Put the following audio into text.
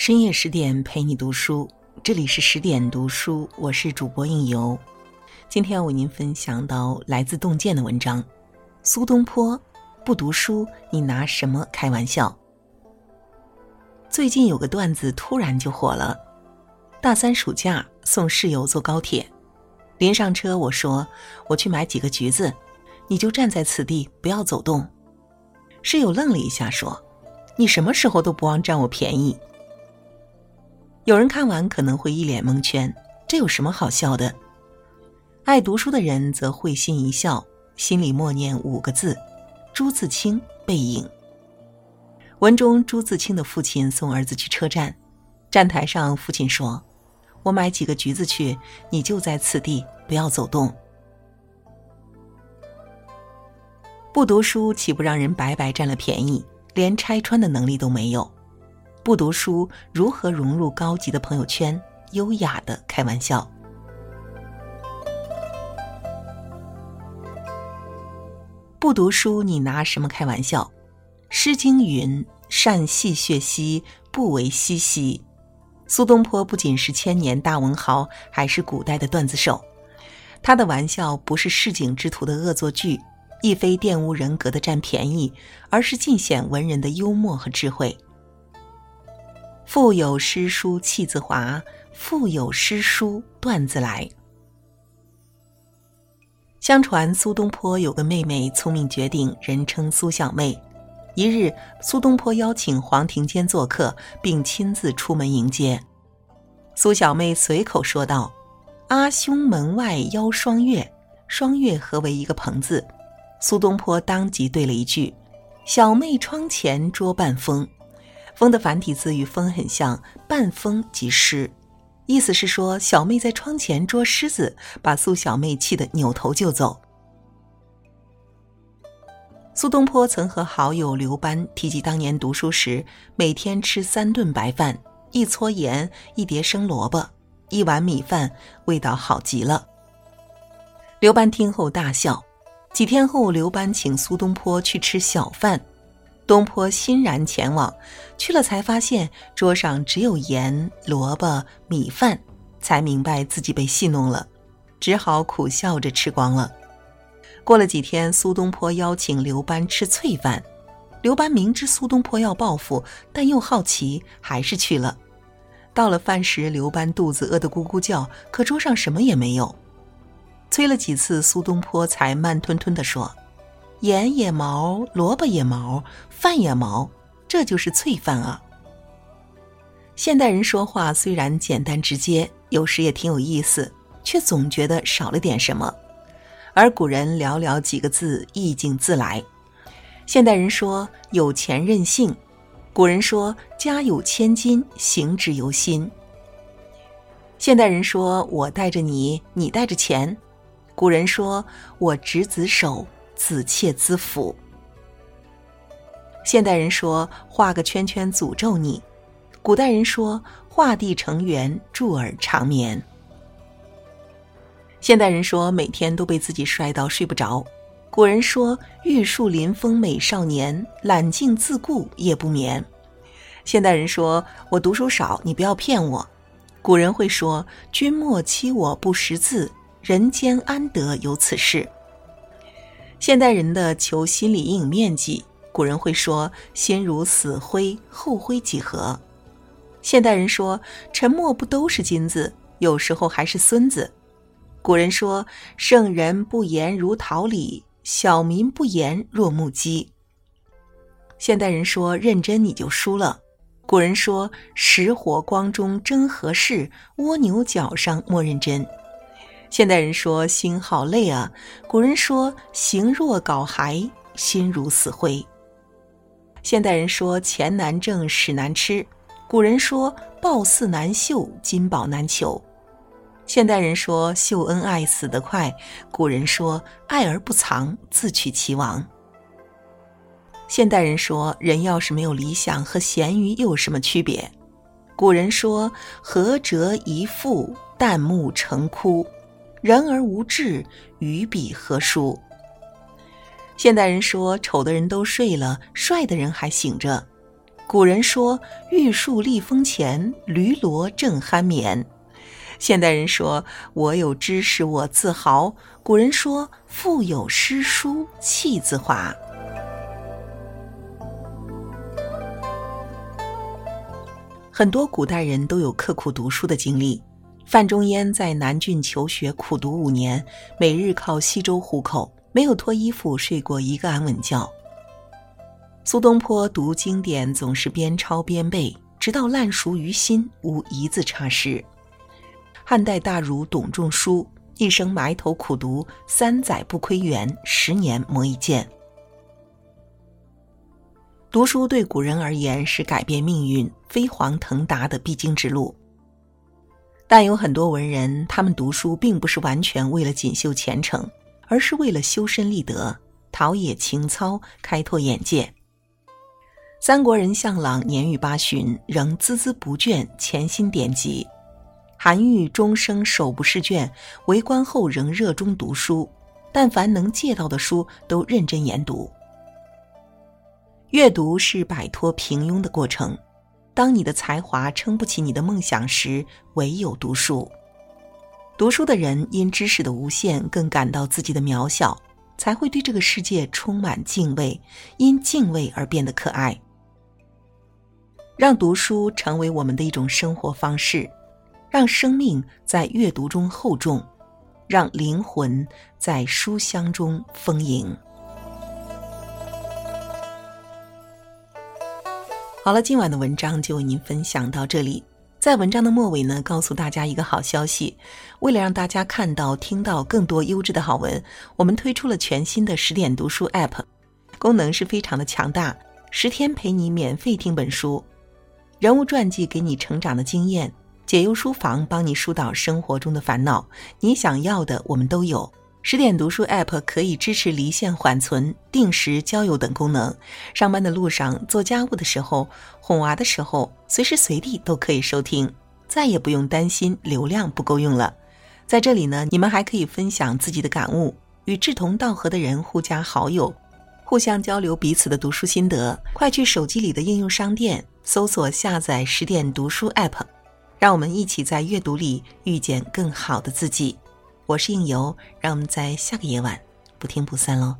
深夜十点陪你读书，这里是十点读书，我是主播应由。今天要为您分享到来自洞见的文章：苏东坡不读书，你拿什么开玩笑？最近有个段子突然就火了。大三暑假送室友坐高铁，临上车我说我去买几个橘子，你就站在此地不要走动。室友愣了一下说：“你什么时候都不忘占我便宜。”有人看完可能会一脸蒙圈，这有什么好笑的？爱读书的人则会心一笑，心里默念五个字：“朱自清背影。”文中朱自清的父亲送儿子去车站，站台上父亲说：“我买几个橘子去，你就在此地，不要走动。”不读书岂不让人白白占了便宜，连拆穿的能力都没有？不读书，如何融入高级的朋友圈？优雅的开玩笑。不读书，你拿什么开玩笑？《诗经》云：“善戏谑兮，不为嬉兮。”苏东坡不仅是千年大文豪，还是古代的段子手。他的玩笑不是市井之徒的恶作剧，亦非玷污人格的占便宜，而是尽显文人的幽默和智慧。腹有诗书气自华，腹有诗书段子来。相传苏东坡有个妹妹聪明绝顶，人称苏小妹。一日，苏东坡邀请黄庭坚做客，并亲自出门迎接。苏小妹随口说道：“阿兄门外邀双月，双月合为一个朋字。”苏东坡当即对了一句：“小妹窗前捉半风。”风的繁体字与风很像，半风即狮，意思是说小妹在窗前捉狮子，把苏小妹气得扭头就走。苏东坡曾和好友刘班提及当年读书时，每天吃三顿白饭，一撮盐，一碟生萝卜，一碗米饭，味道好极了。刘班听后大笑。几天后，刘班请苏东坡去吃小饭。东坡欣然前往，去了才发现桌上只有盐、萝卜、米饭，才明白自己被戏弄了，只好苦笑着吃光了。过了几天，苏东坡邀请刘班吃脆饭，刘班明知苏东坡要报复，但又好奇，还是去了。到了饭时，刘班肚子饿得咕咕叫，可桌上什么也没有。催了几次，苏东坡才慢吞吞地说。盐也毛，萝卜也毛，饭也毛，这就是脆饭啊！现代人说话虽然简单直接，有时也挺有意思，却总觉得少了点什么。而古人寥寥几个字，意境自来。现代人说有钱任性，古人说家有千金，行之由心。现代人说我带着你，你带着钱，古人说我执子手。子妾资福。现代人说画个圈圈诅咒你，古代人说画地成圆祝尔长眠。现代人说每天都被自己帅到睡不着，古人说玉树临风美少年，揽镜自顾夜不眠。现代人说我读书少，你不要骗我，古人会说君莫欺我不识字，人间安得有此事。现代人的求心理阴影面积，古人会说“心如死灰，后灰几何”。现代人说“沉默不都是金子，有时候还是孙子”。古人说“圣人不言如桃李，小民不言若木鸡”。现代人说“认真你就输了”。古人说“石火光中争何事，蜗牛角上莫认真”。现代人说心好累啊，古人说形若槁骸，心如死灰。现代人说钱难挣，屎难吃，古人说褒姒难绣，金宝难求。现代人说秀恩爱死得快，古人说爱而不藏，自取其亡。现代人说人要是没有理想，和咸鱼又有什么区别？古人说合折一腹，旦暮成枯。人而无志，与彼何殊？现代人说丑的人都睡了，帅的人还醒着。古人说“玉树临风前，驴骡正酣眠”。现代人说“我有知识我自豪”。古人说“腹有诗书气自华”。很多古代人都有刻苦读书的经历。范仲淹在南郡求学，苦读五年，每日靠稀粥糊口，没有脱衣服睡过一个安稳觉。苏东坡读经典总是边抄边背，直到烂熟于心，无一字差失。汉代大儒董仲舒一生埋头苦读，三载不窥园，十年磨一剑。读书对古人而言是改变命运、飞黄腾达的必经之路。但有很多文人，他们读书并不是完全为了锦绣前程，而是为了修身立德、陶冶情操、开拓眼界。三国人向朗年逾八旬，仍孜孜不倦，潜心典籍；韩愈终生手不释卷，为官后仍热衷读书，但凡能借到的书都认真研读。阅读是摆脱平庸的过程。当你的才华撑不起你的梦想时，唯有读书。读书的人因知识的无限，更感到自己的渺小，才会对这个世界充满敬畏，因敬畏而变得可爱。让读书成为我们的一种生活方式，让生命在阅读中厚重，让灵魂在书香中丰盈。好了，今晚的文章就为您分享到这里。在文章的末尾呢，告诉大家一个好消息：为了让大家看到、听到更多优质的好文，我们推出了全新的十点读书 App，功能是非常的强大，十天陪你免费听本书。人物传记给你成长的经验，解忧书房帮你疏导生活中的烦恼，你想要的我们都有。十点读书 App 可以支持离线缓存、定时交友等功能，上班的路上、做家务的时候、哄娃的时候，随时随地都可以收听，再也不用担心流量不够用了。在这里呢，你们还可以分享自己的感悟，与志同道合的人互加好友，互相交流彼此的读书心得。快去手机里的应用商店。搜索下载十点读书 App，让我们一起在阅读里遇见更好的自己。我是应由，让我们在下个夜晚不听不散喽。